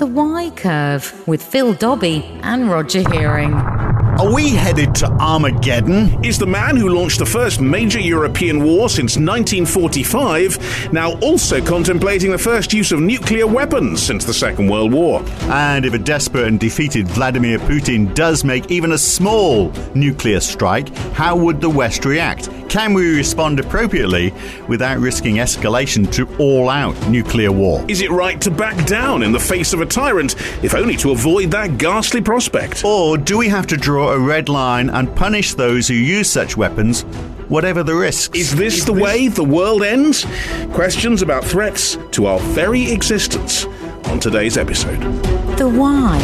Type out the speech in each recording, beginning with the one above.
The Why Curve with Phil Dobbie and Roger Hearing. Are we headed to Armageddon? Is the man who launched the first major European war since 1945 now also contemplating the first use of nuclear weapons since the Second World War? And if a desperate and defeated Vladimir Putin does make even a small nuclear strike, how would the West react? Can we respond appropriately without risking escalation to all out nuclear war? Is it right to back down in the face of a tyrant, if only to avoid that ghastly prospect? Or do we have to draw a red line and punish those who use such weapons, whatever the risks? Is this the way the world ends? Questions about threats to our very existence on today's episode. The Why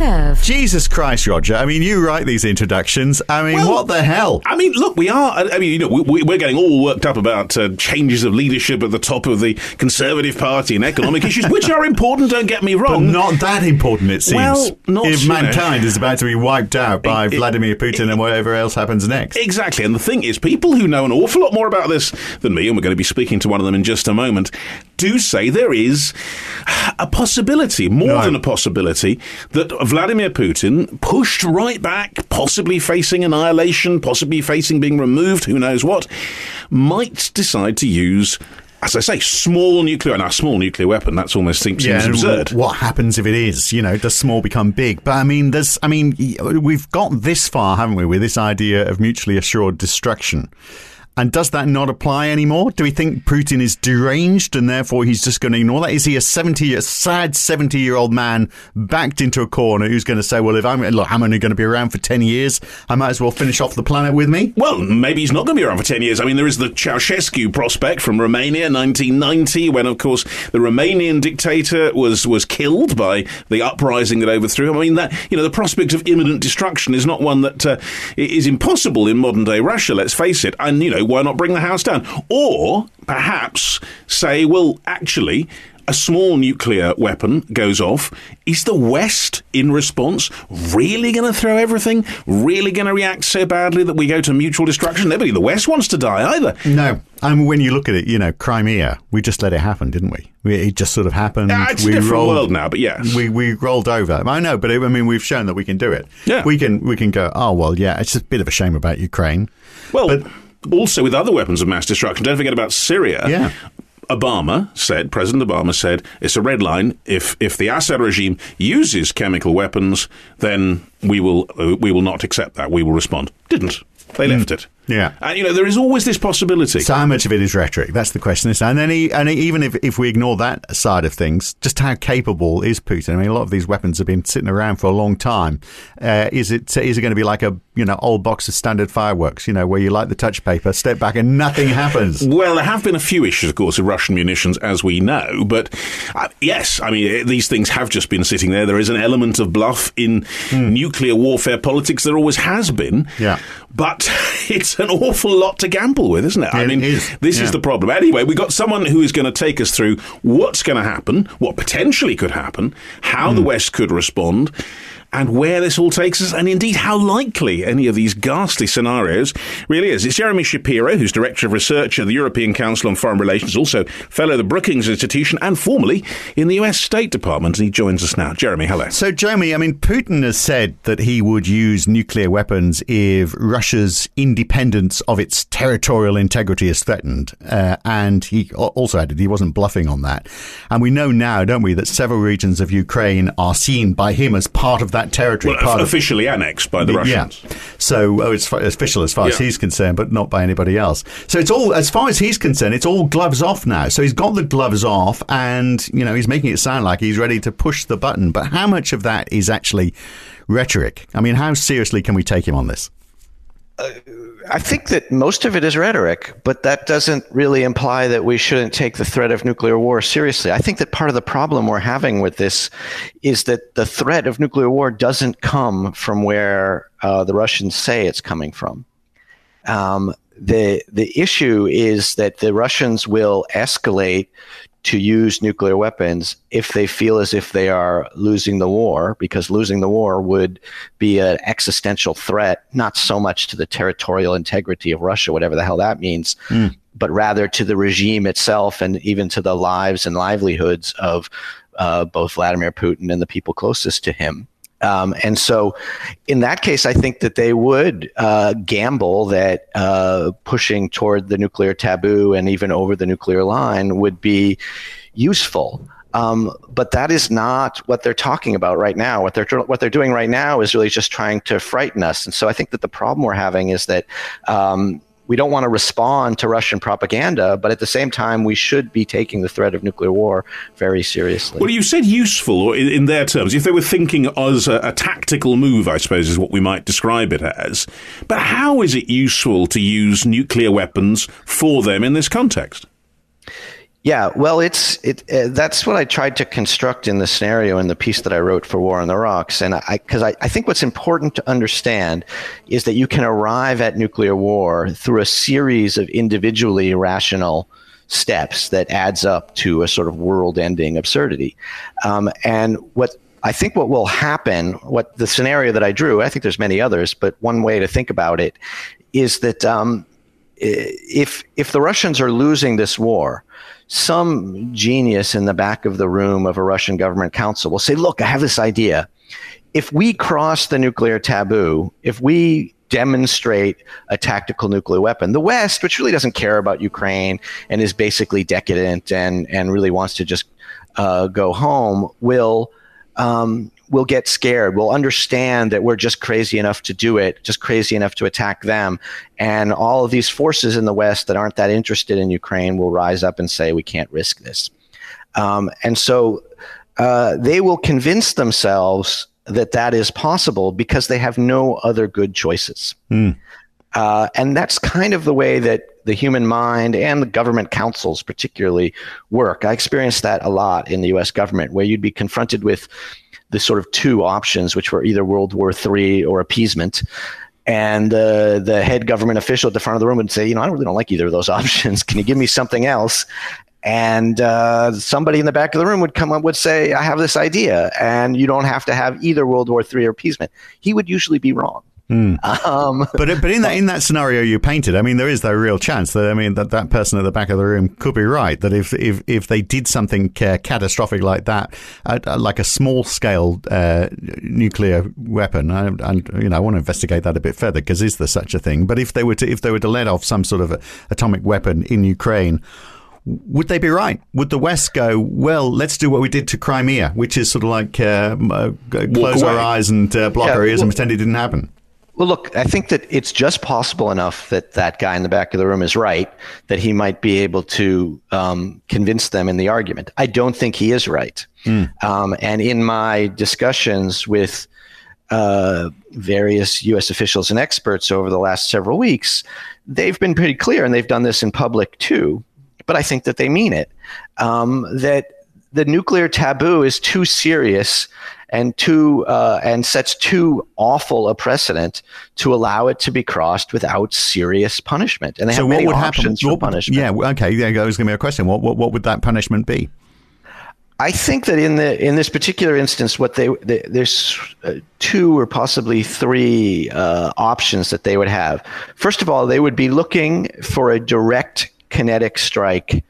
Curve. Jesus Christ, Roger. I mean, you write these introductions. I mean, Well, what the hell? I mean, look, we are. I mean, you know, we, we're getting all worked up about uh, changes of leadership at the top of the Conservative Party and economic issues, which are important. Don't get me wrong. But wrong. not that important, it seems. Well, not, if you know. mankind is about to be wiped out by It- it- Vladimir Putin and whatever else happens next. Exactly. And the thing is, people who know an awful lot more about this than me, and we're going to be speaking to one of them in just a moment, do say there is a possibility, more No. than a possibility, that Vladimir Putin, pushed right back, possibly facing annihilation, possibly facing being removed, who knows what, might decide to use. As I say, small nuclear, now small nuclear weapon, that's almost seems, and absurd. What happens if it is? You know, does small become big? But I mean, there's, I mean, we've got this far, haven't we, with this idea of mutually assured destruction. And does that not apply anymore? Do we think Putin is deranged and therefore he's just going to ignore that? Is he a 70, a sad 70 year old man backed into a corner who's going to say, well, if I'm, look, I'm only going to be around for 10 years, I might as well finish off the planet with me? Well, maybe he's not going to be around for 10 years. I mean, there is the Ceausescu prospect from Romania, 1990, when, of course, the Romanian dictator was, was killed by the uprising that overthrew him. I mean, that, you know, the prospect of imminent destruction is not one that uh, is impossible in modern day Russia, let's face it. And, you know, why not bring the house down? Or perhaps say, well, actually, a small nuclear weapon goes off. Is the West, in response, really going to throw everything? Really going to react so badly that we go to mutual destruction? Nobody in the West wants to die either. No. I mean, when you look at it, you know, Crimea, we just let it happen, didn't we? we it just sort of happened. Ah, it's a we different rolled, world now, but yes. We, we rolled over. I know, but I mean, we've shown that we can do it. Yeah. We can, we can go, oh, well, yeah, it's a bit of a shame about Ukraine. Well, But- also with other weapons of mass destruction. Don't forget about Syria. Yeah. Obama said, President Obama said, it's a red line. If if the Assad regime uses chemical weapons, then we will uh, we will not accept that. We will respond. Didn't. They left it. Mm. Yeah. And you know there is always this possibility. So how much of it is rhetoric? That's the question. And then, he, and even if, if we ignore that side of things, just how capable is Putin? I mean, a lot of these weapons have been sitting around for a long time. Uh, is it is it going to be like a you know old box of standard fireworks? You know, where you light the touch paper, step back, and nothing happens. Well, there have been a few issues, of course, of Russian munitions, as we know. But uh, yes, I mean, eh, these things have just been sitting there. There is an element of bluff in nuclear warfare politics. There always has been. Yeah. But it's an awful lot to gamble with, isn't it? I mean, is, this yeah. is the problem. Anyway, we got someone who is going to take us through what's going to happen, what potentially could happen, how Hmm. the West could respond. And where this all takes us, and indeed how likely any of these ghastly scenarios really is. It's Jeremy Shapiro, who's Director of Research at the European Council on Foreign Relations, also Fellow of the Brookings Institution, and formerly in the US State Department. And he joins us now. Jeremy, hello. So, Jeremy, I mean, Putin has said that he would use nuclear weapons if Russia's independence of its territorial integrity is threatened. Uh, and he also added he wasn't bluffing on that. And we know now, don't we, that several regions of Ukraine are seen by him as part of that territory. Well, part of, officially annexed by the Russians. yeah. So oh, it's fi- official as far as he's concerned, but not by anybody else. So it's all, as far as he's concerned, it's all gloves off now. So he's got the gloves off, and you know he's making it sound like he's ready to push the button. But how much of that is actually rhetoric? I mean, how seriously can we take him on this? Uh, I think that most of it is rhetoric, but that doesn't really imply that we shouldn't take the threat of nuclear war seriously. I think that part of the problem we're having with this is that the threat of nuclear war doesn't come from where uh, the Russians say it's coming from. Um, the the issue is that the Russians will escalate to use nuclear weapons if they feel as if they are losing the war, because losing the war would be an existential threat, not so much to the territorial integrity of Russia, whatever the hell that means, but rather to the regime itself and even to the lives and livelihoods of uh, both Vladimir Putin and the people closest to him. Um, and so, in that case, I think that they would uh, gamble that uh, pushing toward the nuclear taboo and even over the nuclear line would be useful. Um, but that is not what they're talking about right now. What they're what they're doing right now is really just trying to frighten us. And so I think that the problem we're having is that um, we don't want to respond to Russian propaganda, but at the same time, we should be taking the threat of nuclear war very seriously. Well, you said useful in, in their terms. If they were thinking as a, a, tactical move, I suppose is what we might describe it as. But how is it useful to use nuclear weapons for them in this context? Yeah, well, it's it. Uh, that's what I tried to construct in the scenario in the piece that I wrote for War on the Rocks, and I because I, I think what's important to understand is that you can arrive at nuclear war through a series of individually rational steps that adds up to a sort of world-ending absurdity, um, and what I think what will happen, what the scenario that I drew, I think there's many others, but one way to think about it is that um, if if the Russians are losing this war some genius in the back of the room of a Russian government council will say, look, I have this idea. If we cross the nuclear taboo, if we demonstrate a tactical nuclear weapon. The West, which really doesn't care about Ukraine and is basically decadent and, and really wants to just uh, go home, will um, will get scared. We'll understand that we're just crazy enough to do it, just crazy enough to attack them. And all of these forces in the West that aren't that interested in Ukraine will rise up and say, we can't risk this. Um, and so uh, they will convince themselves that that is possible because they have no other good choices. Mm. Uh, and that's kind of the way that the human mind and the government councils particularly work. I experienced that a lot in the US government, where you'd be confronted with the sort of two options, which were either World War III or appeasement. And uh, the head government official at the front of the room would say, you know, I really don't like either of those options. Can you give me something else? And uh, somebody in the back of the room would come up would say, I have this idea, and you don't have to have either World War III or appeasement. He would usually be wrong. Mm. Um, but but in that in that scenario you painted, I mean, there is the real chance that I mean that that person at the back of the room could be right. That if if, if they did something uh, catastrophic like that, uh, like a small scale uh, nuclear weapon, and, and, you know, I want to investigate that a bit further because is there such a thing? But if they were to if they were to let off some sort of atomic weapon in Ukraine would they be right? Would the West go, well, let's do what we did to Crimea, which is sort of like uh, uh, close our eyes and uh, block yeah, our ears well, and pretend it didn't happen? Well, look, I think that it's just possible enough that that guy in the back of the room is right, that he might be able to um, convince them in the argument. I don't think he is right. Mm. Um, and in my discussions with uh, various U.S. officials and experts over the last several weeks, they've been pretty clear, and they've done this in public too. But I think that they mean it. Um, that the nuclear taboo is too serious and too uh, and sets too awful a precedent to allow it to be crossed without serious punishment. And they so have many options happen? for punishment. Yeah, okay. That was going to be a question. What, what what would that punishment be? I think that in the in this particular instance, what they, they there's uh, two or possibly three uh, options that they would have. First of all, they would be looking for a direct kinetic strike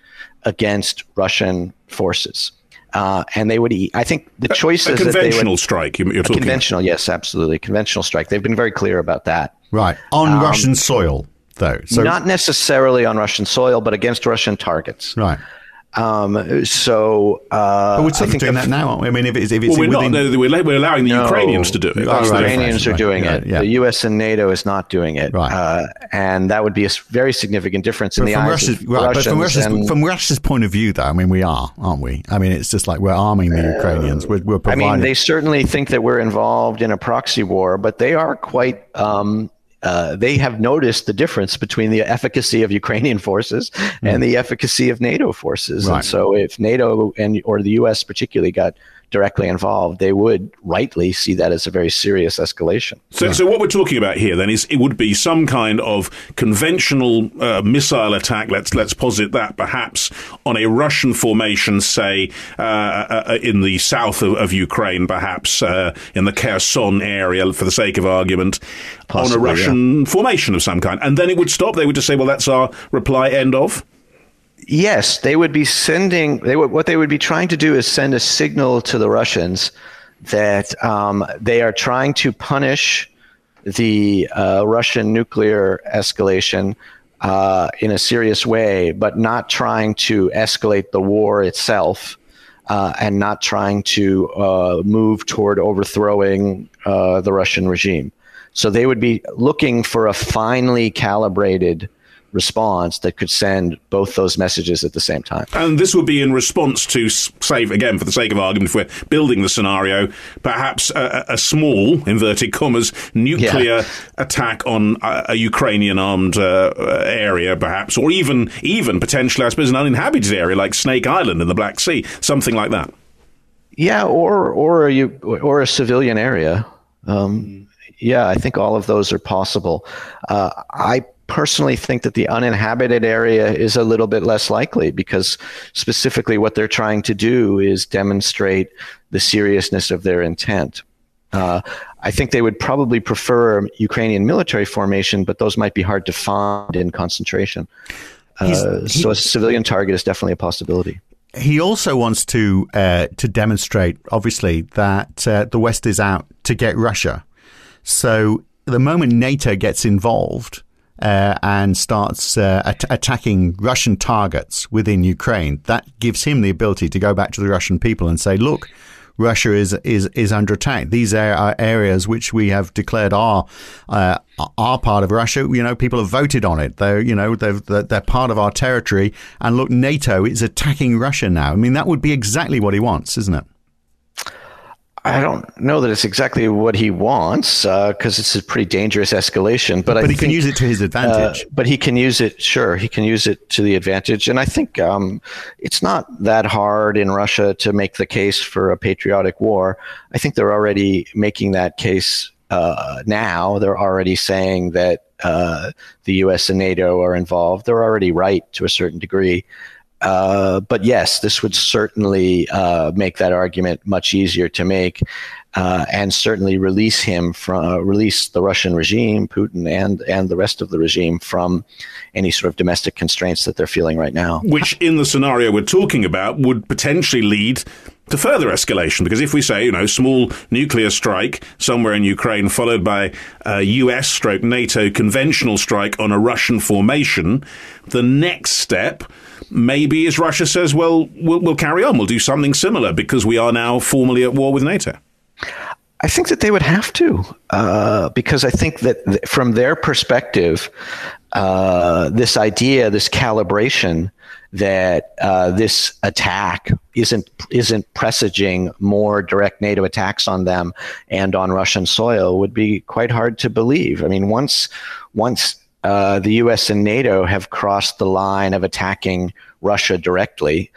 against Russian forces. Uh, and they would eat. I think the choices a, a conventional would, strike. You're talking conventional, yes, absolutely, conventional strike. They've been very clear about that. Right on um, Russian soil, though. So, not necessarily on Russian soil, but against Russian targets. Right. Um, so, uh, but we're sort doing that now, aren't we? I mean, if it's, if it's well, we're within... not. No, we're, allowing the no, Ukrainians to do it. The Ukrainians are doing right. it. Yeah, yeah. The U.S. and NATO is not doing it. Right. Uh, and that would be a very significant difference in but the eyes Russia's, of right, But from Russia's, and, from Russia's point of view, though, I mean, we are, aren't we? I mean, it's just like we're arming the Ukrainians. We're, we're providing. I mean, they certainly think that we're involved in a proxy war, but they are quite. Um, uh, they have noticed the difference between the efficacy of Ukrainian forces mm. and the efficacy of NATO forces. Right. And so, if NATO and or the U.S. particularly got directly involved, they would rightly see that as a very serious escalation. So, yeah. so what we're talking about here then is it would be some kind of conventional uh, missile attack. Let's let's posit that perhaps on a Russian formation, say uh, uh, in the south of, of Ukraine, perhaps uh, in the Kherson area, for the sake of argument, Possibly, on a Russian yeah. formation of some kind, and then it would stop. They would just say, "Well, that's our reply." End of. Yes, they would be sending. They would, what they would be trying to do is send a signal to the Russians that um, they are trying to punish the uh, Russian nuclear escalation uh, in a serious way, but not trying to escalate the war itself. Uh, and not trying to uh, move toward overthrowing uh, the Russian regime. So they would be looking for a finely calibrated response that could send both those messages at the same time. And this would be in response to, say, again, for the sake of argument, if we're building the scenario, perhaps a, a small, inverted commas, nuclear yeah. attack on a, a Ukrainian armed uh, area, perhaps, or even, even potentially, I suppose, an uninhabited area like Snake Island in the Black Sea, something like that. Yeah, or or a you or a civilian area. Um, yeah, I think all of those are possible. Uh, I personally think that the uninhabited area is a little bit less likely because specifically what they're trying to do is demonstrate the seriousness of their intent. Uh, I think they would probably prefer Ukrainian military formation, but those might be hard to find in concentration. Uh, so a civilian target is definitely a possibility. He also wants to uh, to demonstrate, obviously, that uh, the West is out to get Russia. So the moment NATO gets involved, uh, and starts uh, at- attacking Russian targets within Ukraine, that gives him the ability to go back to the Russian people and say, look, Russia is is is under attack. These are areas which we have declared are uh, are part of Russia. You know, people have voted on it. They're you know they're they're part of our territory. And look, NATO is attacking Russia now. I mean, that would be exactly what he wants, isn't it? I don't know that it's exactly what he wants because uh, it's a pretty dangerous escalation. But, but I he think, can use it to his advantage. Uh, but he can use it, sure, he can use it to the advantage. And I think um, it's not that hard in Russia to make the case for a patriotic war. I think they're already making that case uh, now. They're already saying that uh, the U.S. and NATO are involved. They're already right to a certain degree. Uh, but yes, this would certainly uh, make that argument much easier to make, uh, and certainly release him from uh, release the Russian regime, Putin, and and the rest of the regime from any sort of domestic constraints that they're feeling right now. Which, in the scenario we're talking about, would potentially lead to further escalation. Because if we say, you know, small nuclear strike somewhere in Ukraine, followed by a US stroke NATO conventional strike on a Russian formation, the next step maybe as Russia says, well, well, we'll carry on, we'll do something similar because we are now formally at war with NATO? I think that they would have to, uh, because I think that th- from their perspective, uh, this idea, this calibration that uh, this attack isn't isn't presaging more direct NATO attacks on them and on Russian soil would be quite hard to believe. I mean, once once uh, the U.S. and NATO have crossed the line of attacking Russia directly,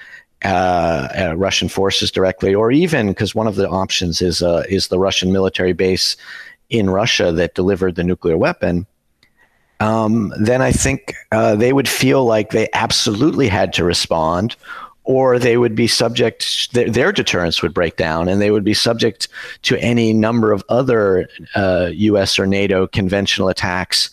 uh, uh, Russian forces directly, or even because one of the options is uh, is the Russian military base in Russia that delivered the nuclear weapon. Um, then I think uh, they would feel like they absolutely had to respond, or they would be subject their, their, deterrence would break down and they would be subject to any number of other uh, US or NATO conventional attacks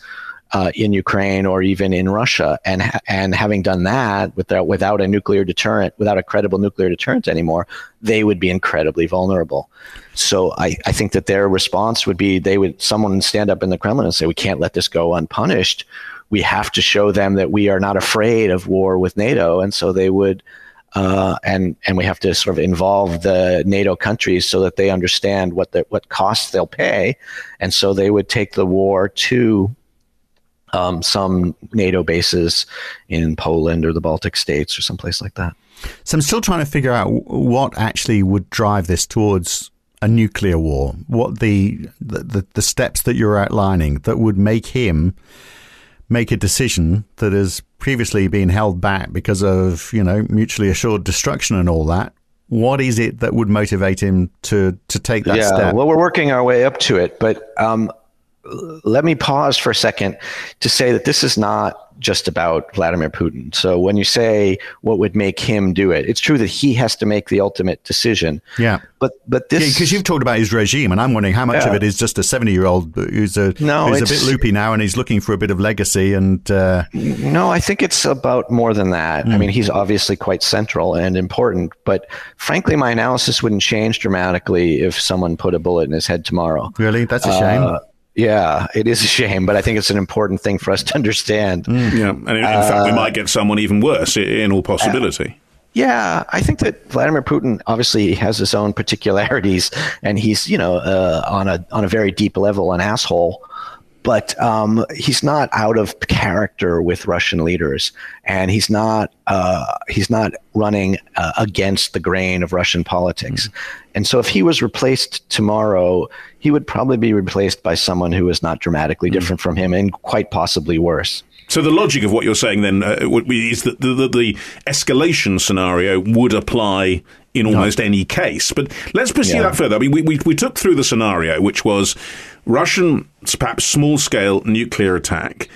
uh, in Ukraine or even in Russia. And and having done that without without a nuclear deterrent, without a credible nuclear deterrent anymore, they would be incredibly vulnerable. So I, I think that their response would be they would someone stand up in the Kremlin and say we can't let this go unpunished. We have to show them that we are not afraid of war with NATO, and so they would. Uh, and and we have to sort of involve the NATO countries so that they understand what the, what costs they'll pay, and so they would take the war to um, some NATO bases in Poland or the Baltic states or someplace like that. So I'm still trying to figure out what actually would drive this towards a nuclear war. What the the, the steps that you're outlining that would make him make a decision that has previously been held back because of you know mutually assured destruction and all that. What is it that would motivate him to to take that yeah, step? Well, we're working our way up to it, but um, let me pause for a second to say that this is not just about Vladimir Putin. So when you say what would make him do it, it's true that he has to make the ultimate decision. Yeah. But but this because you've talked about his regime, and I'm wondering how much Yeah. of it is just a 70 year old who's a No, who's a bit loopy now, and he's looking for a bit of legacy. And uh, No, I think it's about more than that. I mean, he's obviously quite central and important, but frankly, my analysis wouldn't change dramatically if someone put a bullet in his head tomorrow. really, that's a shame. Uh, yeah, it is a shame, but I think it's an important thing for us to understand. Mm. Yeah, and in, in fact, we might uh, get someone even worse in all possibility. Uh, yeah, I think that Vladimir Putin obviously has his own particularities, and he's you know uh, on a on a very deep level an asshole. But um, he's not out of character with Russian leaders, and he's not uh, he's not running uh, against the grain of Russian politics. And so, if he was replaced tomorrow, he would probably be replaced by someone who is not dramatically different from him, and quite possibly worse. So the logic of what you're saying then uh, would be- is that the, the, the escalation scenario would apply in almost any case. But let's pursue Yeah. that further. I mean, we, we, we took through the scenario, which was Russian, perhaps small scale nuclear attack.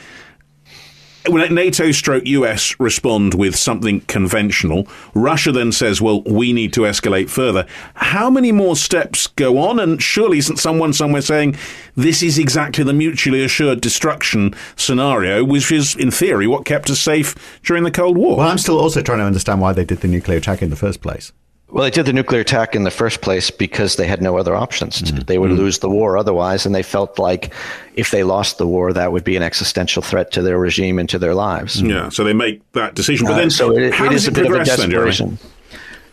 When NATO stroke US respond with something conventional, Russia then says, well, we need to escalate further. How many more steps go on? And surely isn't someone somewhere saying this is exactly the mutually assured destruction scenario, which is, in theory, what kept us safe during the Cold War? well, I'm still also trying to understand why they did the nuclear attack in the first place. Well, they did the nuclear attack in the first place because they had no other options. They would lose the war otherwise, and they felt like if they lost the war, that would be an existential threat to their regime and to their lives. yeah, so they make that decision. But Uh, then, so it, how it does is a it bit of a progress then, desperation.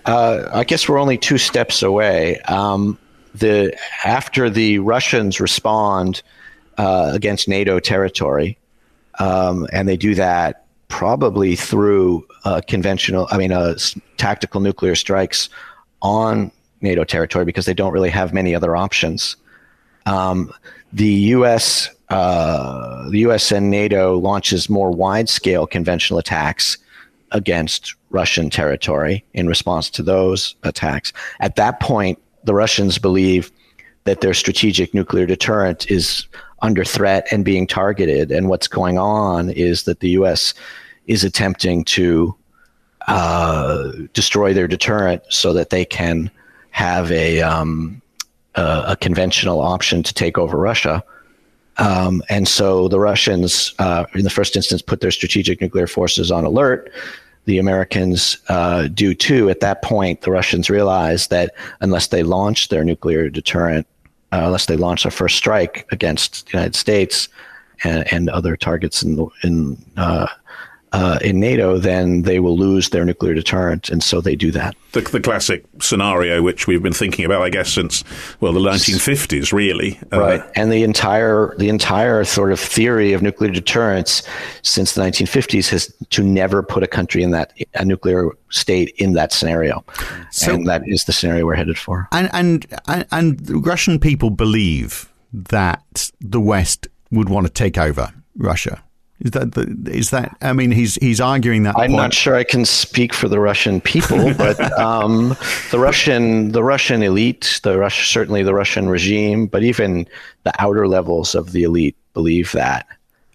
Uh, I guess we're only two steps away. Um, the after the Russians respond uh, against NATO territory, um, and they do that probably through uh, conventional, I mean, uh, tactical nuclear strikes on NATO territory because they don't really have many other options. Um, the U.S. Uh, the U.S. and NATO launches more wide-scale conventional attacks against Russian territory in response to those attacks. At that point, the Russians believe that their strategic nuclear deterrent is under threat and being targeted. And what's going on is that the U.S. is attempting to uh, destroy their deterrent so that they can have a um, a, a conventional option to take over Russia. Um, and so the Russians, uh, in the first instance, put their strategic nuclear forces on alert. The Americans uh, do too. At that point, the Russians realize that unless they launch their nuclear deterrent, uh, unless they launch their first strike against the United States and, and other targets in, in uh, uh, in NATO, then they will lose their nuclear deterrent, and so they do that. The, the classic scenario, which we've been thinking about, I guess, since well the 1950s, really. Uh, right and the entire the entire sort of theory of nuclear deterrence since the 1950s has to never put a country in that a nuclear state in that scenario So- and that is the scenario we're headed for And and and, and Russian people believe that the West would want to take over Russia. Is that the, is that? I mean, he's he's arguing that. I'm point. not sure I can speak for the Russian people, but um, the Russian the Russian elite, the Rush, certainly the Russian regime, but even the outer levels of the elite believe that.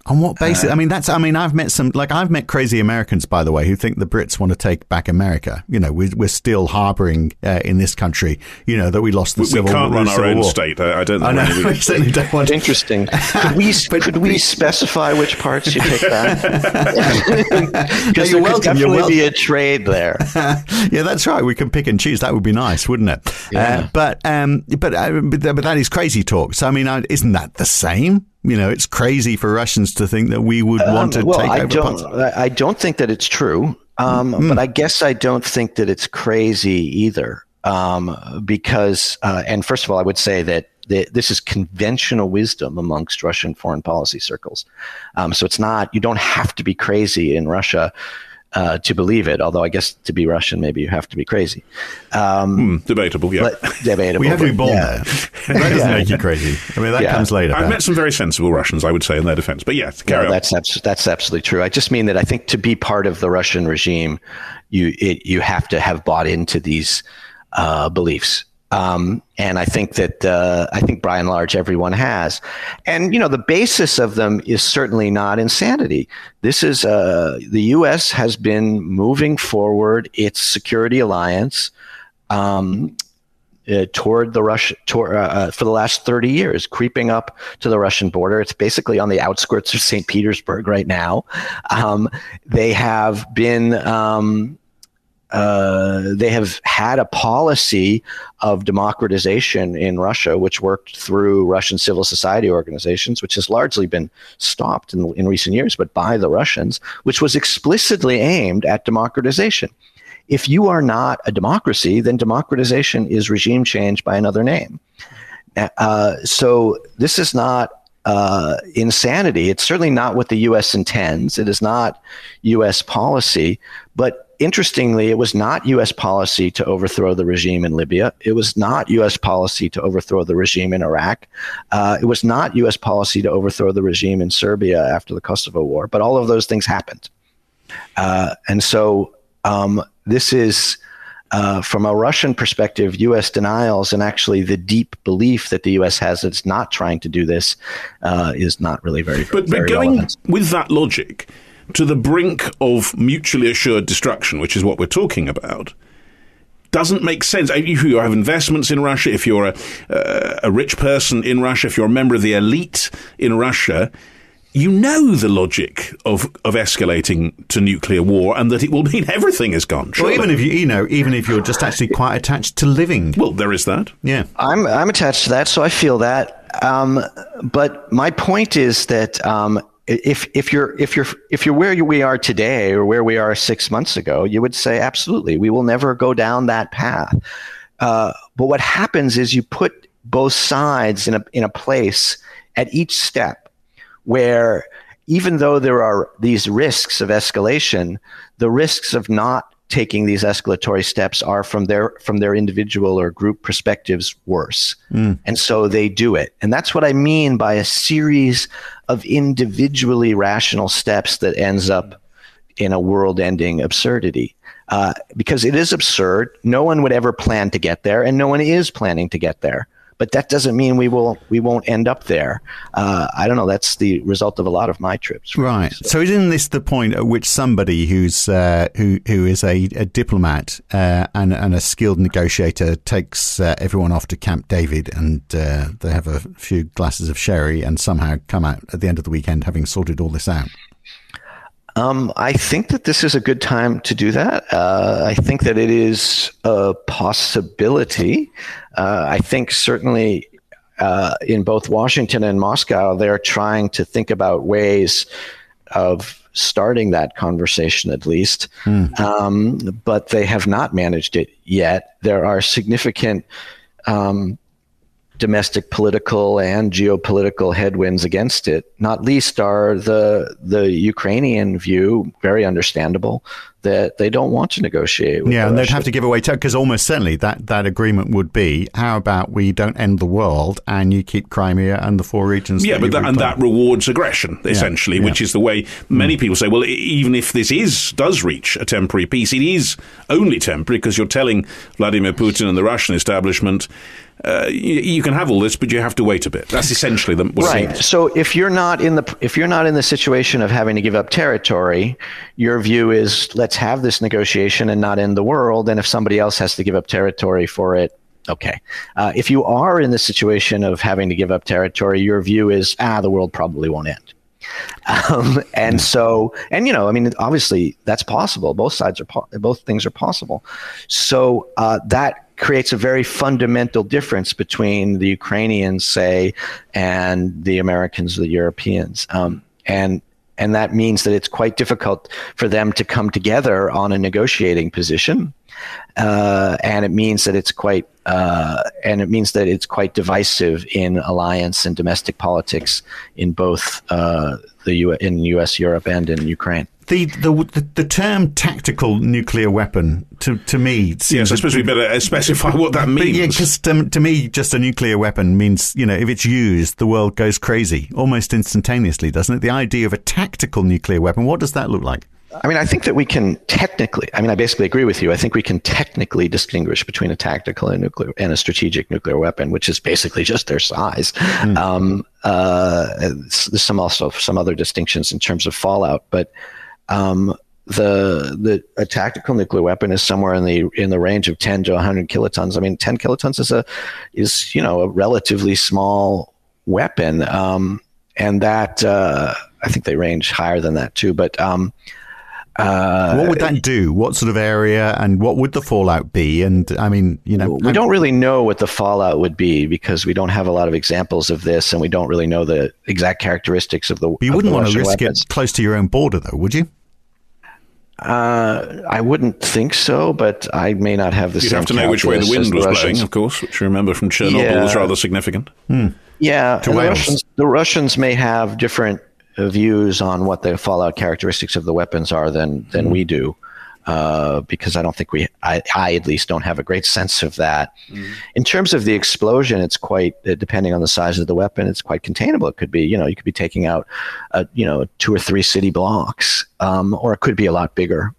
On what basis? I mean, that's. I mean, I've met some. Like, I've met crazy Americans, by the way, who think the Brits want to take back America. You know, we're, we're still harboring uh, in this country. You know that we lost the we, we can't run our own War. state. I, I don't I know. we- we certainly don't want. Interesting. Could we could we specify which parts you take back? Because you're there welcome, could you're definitely be a trade there. yeah, that's right. We can pick and choose. That would be nice, wouldn't it? Uh, but um, but uh, but, but that is crazy talk. So I mean, uh, isn't that the same? You know, it's crazy for Russians to think that we would want to Um, well, take I over. don't. parts- I don't think that it's true. Um, Hmm. But I guess I don't think that it's crazy either. Um, because, uh, and first of all, I would say that the, this is conventional wisdom amongst Russian foreign policy circles. Um, so it's not. You don't have to be crazy in Russia. Uh, to believe it, although I guess to be Russian, maybe you have to be crazy. Um, Hmm, debatable, yeah. but debatable. we have to be born yeah. That doesn't make you crazy. I mean, that Yeah. comes later. I've but- met some very sensible Russians, I would say, in their defense. But yeah, carry No, on. that's abs- that's absolutely true. I just mean that I think to be part of the Russian regime, you it, you have to have bought into these uh, beliefs, Um, and I think that uh, I think by and large everyone has, and you know the basis of them is certainly not insanity. This is uh, the U.S. has been moving forward its security alliance um, uh, toward the Russia toward, uh, uh, for the last 30 years, creeping up to the Russian border. It's basically on the outskirts of St. Petersburg right now. Um, they have been. Uh, they have had a policy of democratization in Russia, which worked through Russian civil society organizations, which has largely been stopped in, in recent years, but by the Russians, which was explicitly aimed at democratization. If you are not a democracy, then democratization is regime change by another name. Uh, so this is not uh, insanity. It's certainly not what the U.S. intends. It is not U.S. policy. But interestingly, it was not U.S. policy to overthrow the regime in Libya. It was not U.S. policy to overthrow the regime in Iraq. Uh, it was not U.S. policy to overthrow the regime in Serbia after the Kosovo War. But all of those things happened. Uh, and so um, this is, uh, from a Russian perspective, U.S. denials and actually the deep belief that the U.S. has that it's not trying to do this uh, is not really very. But, very but going relevant. with that logic to the brink of mutually assured destruction, which is what we're talking about. Doesn't make sense. If you have investments in Russia, if you're a, uh, a rich person in Russia, if you're a member of the elite in Russia, you know the logic of, of escalating to nuclear war and that it will mean everything is gone. Well, even if you, you know, even if you're just actually quite attached to living. well, there is that. Yeah. I'm I'm attached to that, so I feel that. Um, but my point is that um, if if you're if you're if you're where we are today or where we are six months ago, you would say absolutely we will never go down that path. Uh, but what happens is you put both sides in a in a place at each step where even though there are these risks of escalation, the risks of not taking these escalatory steps are from their from their individual or group perspectives worse. And so they do it. And that's what i mean by a series of individually rational steps that ends up in a world ending absurdity. Uh, because it is absurd. No one would ever plan to get there and no one is planning to get there but that doesn't mean we will we won't end up there. Uh, I don't know. That's the result of a lot of my trips. Right. So isn't this the point at which somebody who's uh, who who is a, a diplomat uh, and and a skilled negotiator takes uh, everyone off to Camp David and uh, they have a few glasses of sherry and somehow come out at the end of the weekend having sorted all this out? Um, I think that this is a good time to do that. Uh, I think that it is a possibility. Uh, I think certainly uh, in both Washington and Moscow, they're trying to think about ways of starting that conversation at least, um, but they have not managed it yet. There are significant um, domestic political and geopolitical headwinds against it. Not least are the the Ukrainian view, very understandable, that they don't want to negotiate. With Yeah, and they'd have to give away because almost certainly that that agreement would be how about we don't end the world and you keep Crimea and the four regions. Yeah, that but that, and reclaim. that rewards aggression essentially, yeah. which is the way many hmm. people say. Well, even if this is does reach a temporary peace, it is only temporary because you're telling Vladimir Putin and the Russian establishment. Uh, you, you can have all this, but you have to wait a bit. That's essentially the right. So if you're not in the if you're not in the situation of having to give up territory, your view is let's have this negotiation and not end the world. And if somebody else has to give up territory for it, okay. Uh, if you are in the situation of having to give up territory, your view is ah, the world probably won't end. Um, and so, and you know, I mean, obviously that's possible. Both sides are, po- both things are possible. So uh, that creates a very fundamental difference between the Ukrainians, say, and the Americans, the Europeans. Um, and and that means that it's quite difficult for them to come together on a negotiating position. Uh, and it means that it's quite uh, and it means that it's quite divisive in alliance and domestic politics in both uh, the U- in U.S., Europe, and in Ukraine. the, the the the term tactical nuclear weapon to to me seems Yes, I suppose we better uh, specify what that But yeah, because to, to me, just a nuclear weapon means, you know, if it's used, the world goes crazy almost instantaneously, doesn't it? The idea of a tactical nuclear weapon, what does that look like? I mean, I think that we can technically. I mean, I basically agree with you. I think we can technically distinguish between a tactical and nuclear and a strategic nuclear weapon, which is basically just their size. Mm. Um, uh, some also some other distinctions in terms of fallout, but um, the the a tactical nuclear weapon is somewhere in the in the range of 10 to 100 kilotons. I mean, 10 kilotons is a is you know a relatively small weapon, um, and that uh, I think they range higher than that too. But um, uh, what would that do? What sort of area and what would the fallout be? And I mean, you know, we don't really know what the fallout would be because we don't have a lot of examples of this, and we don't really know the exact characteristics of the. But you wouldn't want to risk weapons. it close to your own border, though, would you? Uh, I wouldn't think so, but I may not have the You'd same. have to know which way the wind was blowing, of course, which you remember from Chernobyl yeah. was rather significant. Hmm. Yeah, the Russians, the Russians may have different views on what the fallout characteristics of the weapons are than than mm we do. Uh, because I don't think we, I, I, at least don't have a great sense of that. mm In terms of the explosion, it's quite, uh, depending on the size of the weapon, it's quite containable. It could be, you know, you could be taking out, a, you know, two or three city blocks, um, or it could be a lot bigger.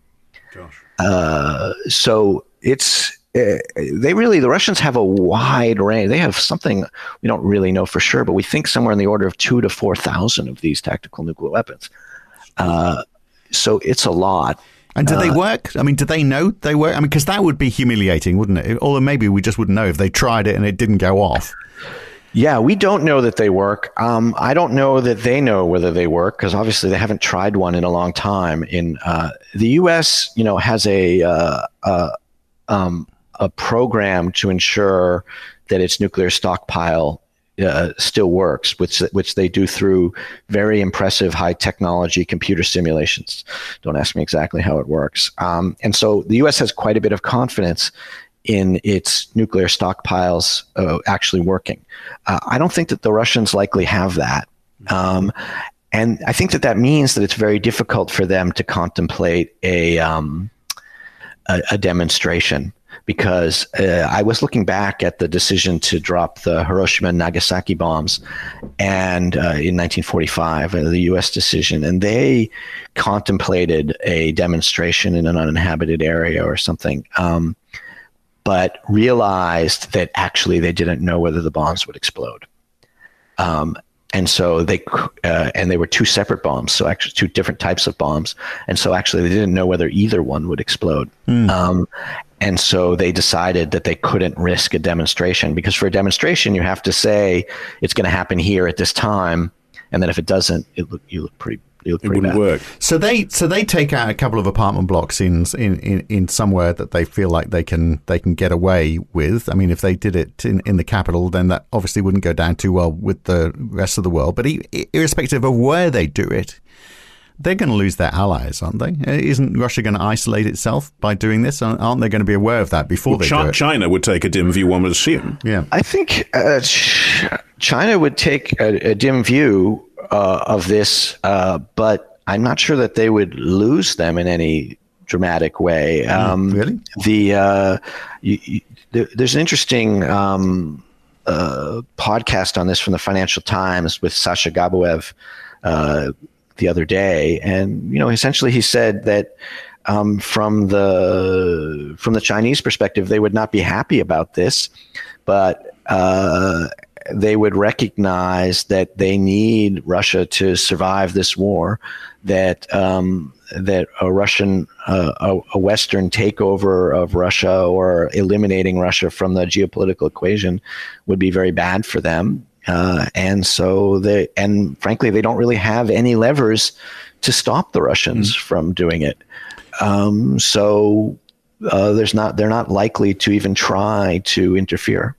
Uh, so it's, uh, they really the Russians have a wide range. They have something we don't really know for sure, but we think somewhere in the order of two to four thousand of these tactical nuclear weapons. Uh, so it's a lot. And do uh, they work? I mean, do they know they work? I mean, because that would be humiliating, wouldn't it? Although maybe we just wouldn't know if they tried it and it didn't go off. Yeah, we don't know that they work. Um, I don't know that they know whether they work because obviously they haven't tried one in a long time. In uh, the U.S., you know, has a uh, uh, um, a program to ensure that its nuclear stockpile uh, still works, which which they do through very impressive high technology computer simulations. Don't ask me exactly how it works. Um, and so the U.S. has quite a bit of confidence in its nuclear stockpiles uh, actually working. Uh, I don't think that the Russians likely have that. Um, and I think that that means that it's very difficult for them to contemplate a, um, a, a demonstration because uh, I was looking back at the decision to drop the Hiroshima and Nagasaki bombs, and uh, in 1945, uh, the U.S. decision, and they contemplated a demonstration in an uninhabited area or something. Um, but realized that actually they didn't know whether the bombs would explode. Um, and so they uh, and they were two separate bombs so actually two different types of bombs and so actually they didn't know whether either one would explode mm. um, and so they decided that they couldn't risk a demonstration because for a demonstration, you have to say it's going to happen here at this time. And then if it doesn't, it look, you look pretty it wouldn't bad. work. So they so they take out a couple of apartment blocks in, in in in somewhere that they feel like they can they can get away with. I mean, if they did it in, in the capital, then that obviously wouldn't go down too well with the rest of the world. But irrespective of where they do it, they're going to lose their allies, aren't they? Uh, isn't Russia going to isolate itself by doing this? Aren't they going to be aware of that before well, they do it? China would take a dim view, one would assume. Yeah. I think uh, China would take a, a dim view uh, of this, uh, but I'm not sure that they would lose them in any dramatic way. Mm, um, really? The uh, you, you, there, there's an interesting um, uh, podcast on this from the Financial Times with Sasha Gabuev the other day, and you know, essentially, he said that um, from the from the Chinese perspective, they would not be happy about this, but uh, they would recognize that they need Russia to survive this war. That um, that a Russian, uh, a, a, Western takeover of Russia or eliminating Russia from the geopolitical equation would be very bad for them. Uh, and so they, and frankly, they don't really have any levers to stop the Russians mm from doing it. Um, so uh, there's not, they're not likely to even try to interfere.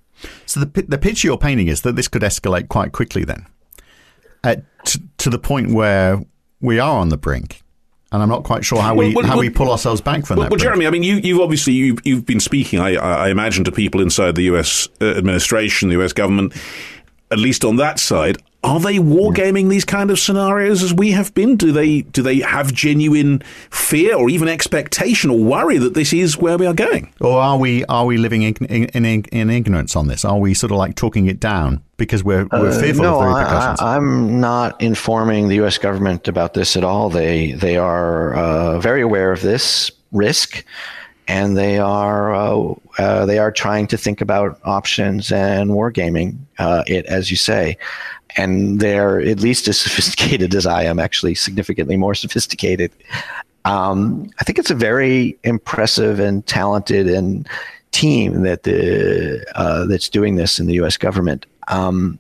So the the picture you're painting is that this could escalate quite quickly, then, At, t- to the point where we are on the brink and I'm not quite sure how we well, well, how well, we pull ourselves back from that. Well, Jeremy, I mean, you, you've obviously you've, you've been speaking, I, I imagine, to people inside the U.S. Uh, administration, the U.S. government at least on that side, are they wargaming these kind of scenarios as we have been? Do they do they have genuine fear or even expectation or worry that this is where we are going? Or are we are we living in, in, in, in ignorance on this? Are we sort of like talking it down because we're, we're uh, fearful no, of the repercussions? I, am not informing the U.S. government about this at all. They they are uh, very aware of this risk and they are uh, uh, they are trying to think about options and wargaming uh, it, as you say. And they're at least as sophisticated as I am, actually significantly more sophisticated. Um, I think it's a very impressive and talented and team that the uh, that's doing this in the U.S. government. Um,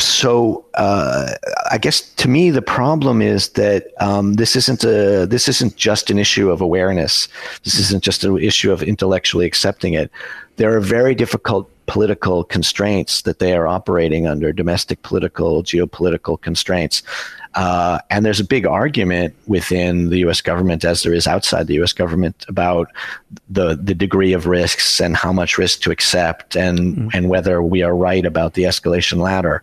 so uh, I guess to me the problem is that um, this isn't a this isn't just an issue of awareness. This isn't just an issue of intellectually accepting it. There are very difficult political constraints that they are operating under, domestic political, geopolitical constraints. Uh, and there's a big argument within the U.S. government, as there is outside the U.S. government, about the the degree of risks and how much risk to accept, and mm. and whether we are right about the escalation ladder.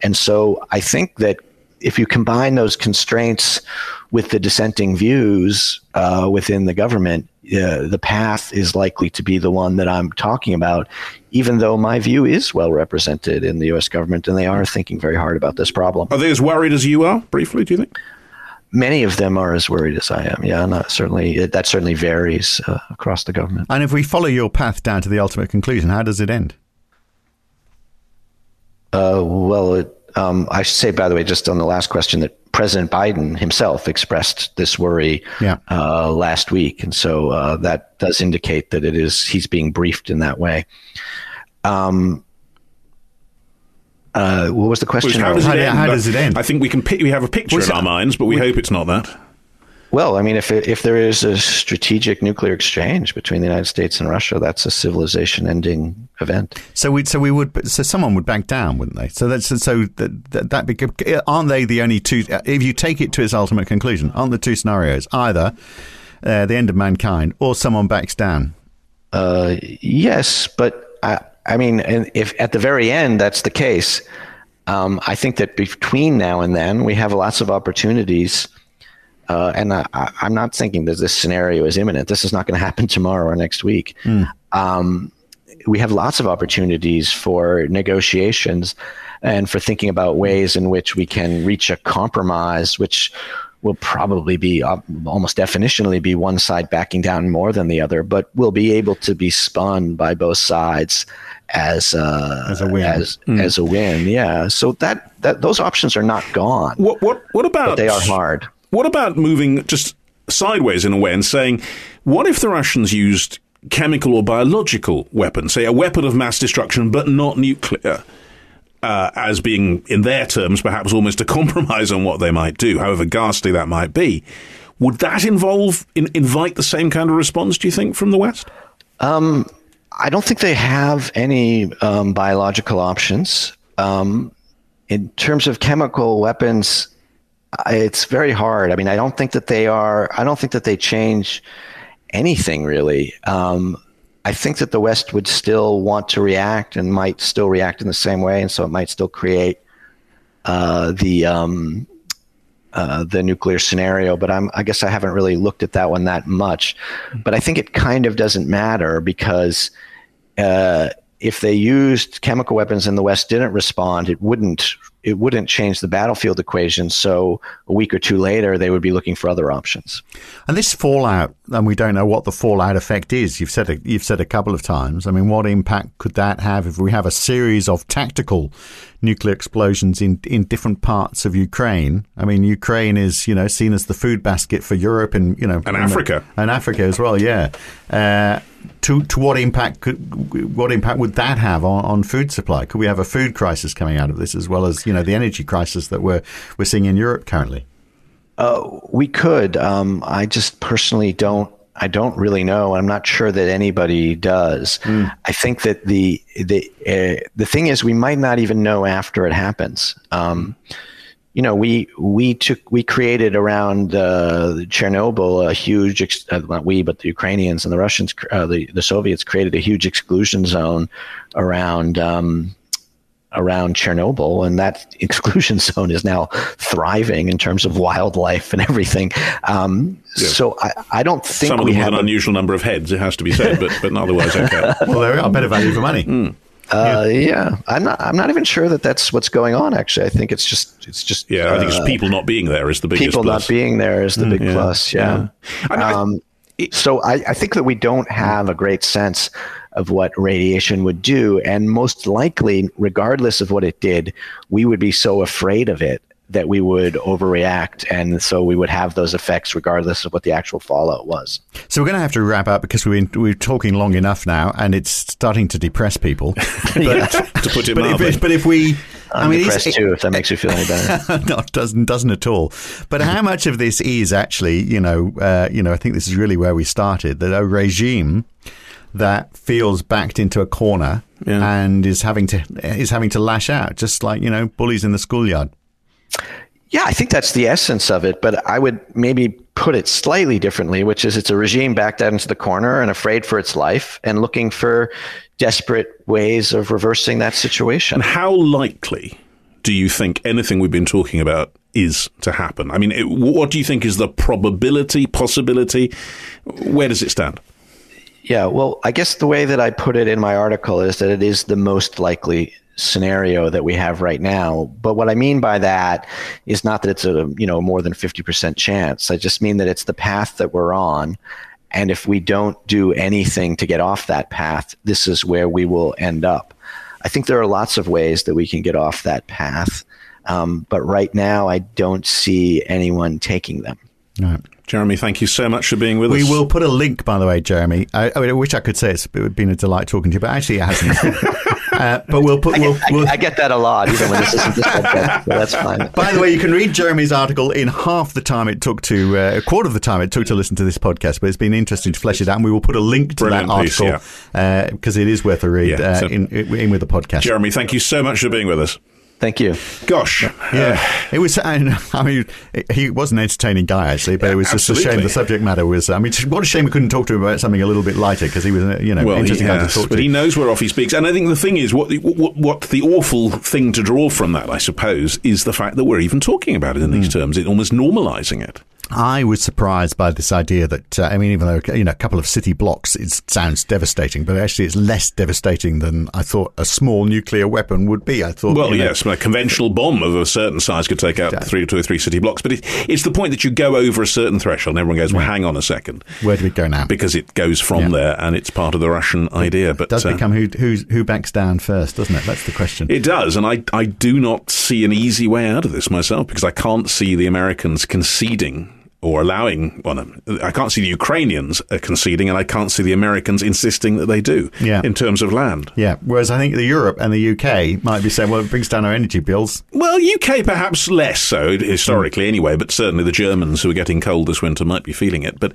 And so I think that if you combine those constraints with the dissenting views uh, within the government, uh, the path is likely to be the one that I'm talking about, even though my view is well represented in the U.S. government and they are thinking very hard about this problem. Are they as worried as you are, briefly, do you think? Many of them are as worried as I am. Yeah, not certainly it, that certainly varies uh, across the government. And if we follow your path down to the ultimate conclusion, how does it end? Uh, well, it, um, I should say, by the way, just on the last question, that President Biden himself expressed this worry yeah. uh, last week, and so uh, that does indicate that it is he's being briefed in that way. Um, uh, what was the question? How does, it end? how does it end? I think we can we have a picture in our minds, but we, we hope it's not that. Well, I mean, if if there is a strategic nuclear exchange between the United States and Russia, that's a civilization-ending event. So we so we would so someone would back down, wouldn't they? So that's so that that, that aren't they the only two? If you take it to its ultimate conclusion, aren't the two scenarios either uh, the end of mankind or someone backs down? Uh, yes, but I, I mean, if at the very end that's the case, um, I think that between now and then we have lots of opportunities uh, and I, am not thinking that this scenario is imminent. This is not going to happen tomorrow or next week. Mm. Um, we have lots of opportunities for negotiations and for thinking about ways in which we can reach a compromise, which will probably be uh, almost definitionally be one side backing down more than the other, but will be able to be spun by both sides as uh, as a win. As, mm. as a win, yeah. So that that those options are not gone. What what what about? they are hard. What about moving just sideways in a way and saying, what if the Russians used chemical or biological weapons, say a weapon of mass destruction, but not nuclear? Uh, as being, in their terms, perhaps almost a compromise on what they might do, however ghastly that might be. Would that involve in, invite the same kind of response? Do you think from the West? Um, I don't think they have any um, biological options. Um, in terms of chemical weapons, it's very hard. I mean, I don't think that they are. I don't think that they change anything really. Um, I think that the West would still want to react and might still react in the same way, and so it might still create uh, the um, uh, the nuclear scenario. But I'm, I guess I haven't really looked at that one that much. But I think it kind of doesn't matter because uh, if they used chemical weapons and the West didn't respond, it wouldn't it wouldn't change the battlefield equation. So a week or two later, they would be looking for other options. And this fallout, and we don't know what the fallout effect is. You've said a, you've said a couple of times. I mean, what impact could that have if we have a series of tactical nuclear explosions in in different parts of Ukraine? I mean, Ukraine is you know seen as the food basket for Europe and you know and Africa and Africa as well. Yeah. Uh, to to what impact could what impact would that have on, on food supply? Could we have a food crisis coming out of this, as well as you know the energy crisis that we're we're seeing in Europe currently? Uh, we could. Um, I just personally don't. I don't really know. I'm not sure that anybody does. Mm. I think that the the uh, the thing is, we might not even know after it happens. Um, you know, we we took we created around uh, Chernobyl a huge ex- uh, not we but the Ukrainians and the Russians uh, the the Soviets created a huge exclusion zone around um, around Chernobyl, and that exclusion zone is now thriving in terms of wildlife and everything. Um, yeah. So I, I, don't think some of them with an a, unusual number of heads. It has to be said, but but otherwise okay. well, there we are better value for money. Mm. Uh, yeah. yeah. I'm not. I'm not even sure that that's what's going on. Actually, I think it's just. It's just. Yeah, uh, I think it's uh, people not being there is the biggest. People plus. not being there is the mm, big yeah, plus. Yeah. yeah. Um, so I, I think that we don't have a great sense of what radiation would do, and most likely, regardless of what it did, we would be so afraid of it that we would overreact and so we would have those effects regardless of what the actual fallout was so we're going to have to wrap up because we've been, we're talking long enough now and it's starting to depress people but, to put it but, if, but if we I'm I mean, depressed too, if that makes you feel any better. no, it doesn't doesn't at all. But how much of this is actually, you know, uh, you know, I think this is really where we started. That a regime that feels backed into a corner yeah. and is having to is having to lash out, just like you know, bullies in the schoolyard. Yeah, I think that's the essence of it. But I would maybe put it slightly differently, which is it's a regime backed out into the corner and afraid for its life and looking for desperate ways of reversing that situation. And how likely do you think anything we've been talking about is to happen? I mean, it, what do you think is the probability, possibility? Where does it stand? Yeah, well, I guess the way that I put it in my article is that it is the most likely scenario that we have right now. But what I mean by that is not that it's a you know more than 50% chance. I just mean that it's the path that we're on. And if we don't do anything to get off that path, this is where we will end up. I think there are lots of ways that we can get off that path. Um, but right now, I don't see anyone taking them. Right. Jeremy, thank you so much for being with we us. We will put a link, by the way, Jeremy. I, I, mean, I wish I could say it's been a delight talking to you, but actually it hasn't. Uh, but we'll put. We'll, I, we'll, I, get that a lot, even when this isn't this podcast. So that's fine. By the way, you can read Jeremy's article in half the time it took to uh, a quarter of the time it took to listen to this podcast. But it's been interesting to flesh it out, and we will put a link to Brilliant that article because yeah. uh, it is worth a read yeah, uh, so, in, in with the podcast. Jeremy, thank you so much for being with us. Thank you. Gosh, yeah, uh, it was. I mean, he was an entertaining guy actually, but yeah, it was just a shame the subject matter was. I mean, what a shame we couldn't talk to him about something a little bit lighter because he was, you know, well, interesting guy to talk to. But he knows where off he speaks, and I think the thing is, what the, what, what the awful thing to draw from that, I suppose, is the fact that we're even talking about it in these mm. terms, it almost normalising it. I was surprised by this idea that uh, I mean, even though you know a couple of city blocks, it sounds devastating, but actually it's less devastating than I thought a small nuclear weapon would be. I thought, well, yes, a conventional bomb of a certain size could take out yeah. three, two or three city blocks, but it, it's the point that you go over a certain threshold, and everyone goes, "Well, hang on a second, where do we go now?" Because it goes from yeah. there, and it's part of the Russian idea. But it does uh, become who who backs down first, doesn't it? That's the question. It does, and I I do not see an easy way out of this myself because I can't see the Americans conceding or allowing, well, I can't see the Ukrainians uh, conceding, and I can't see the Americans insisting that they do yeah. in terms of land. Yeah. Whereas I think the Europe and the UK might be saying, well, it brings down our energy bills. Well, UK perhaps less so, historically anyway, but certainly the Germans who are getting cold this winter might be feeling it. But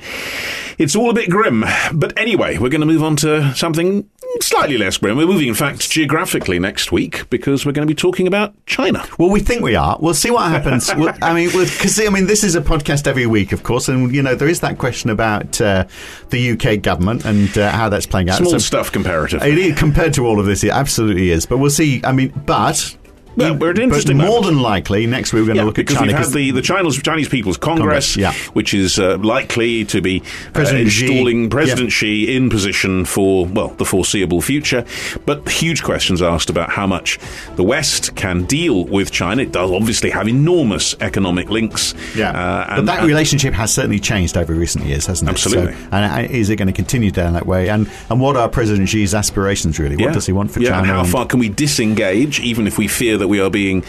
it's all a bit grim. But anyway, we're going to move on to something slightly less grim. We're moving, in fact, geographically next week because we're going to be talking about China. Well, we think we are. We'll see what happens. we'll, I mean, because I mean, this is a podcast every week, of course, and you know there is that question about uh, the UK government and uh, how that's playing out. Small so, stuff comparatively. It is, compared to all of this, it absolutely is. But we'll see. I mean, but well, we're an interesting. But more than likely, next week we're going yeah, to look at China. Because the the Chinese, Chinese People's Congress, Congress yeah. which is uh, likely to be uh, installing Xi. President yeah. Xi in position for well the foreseeable future. But huge questions asked about how much the West can deal with China. It does obviously have enormous economic links. Yeah, uh, and, but that and, relationship has certainly changed over recent years, hasn't it? Absolutely. So, and uh, is it going to continue down that way? And and what are President Xi's aspirations really? What does he want for China? And how far can we disengage, even if we fear that we are being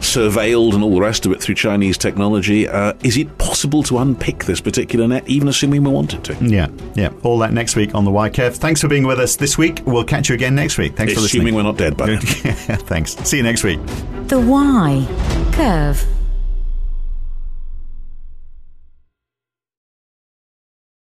surveilled and all the rest of it through Chinese technology. Uh, is it possible to unpick this particular net, even assuming we wanted to? Yeah, yeah. All that next week on the Why Curve. Thanks for being with us this week. We'll catch you again next week. Thanks assuming for listening. Assuming we're not dead but. Thanks. See you next week. The Why Curve.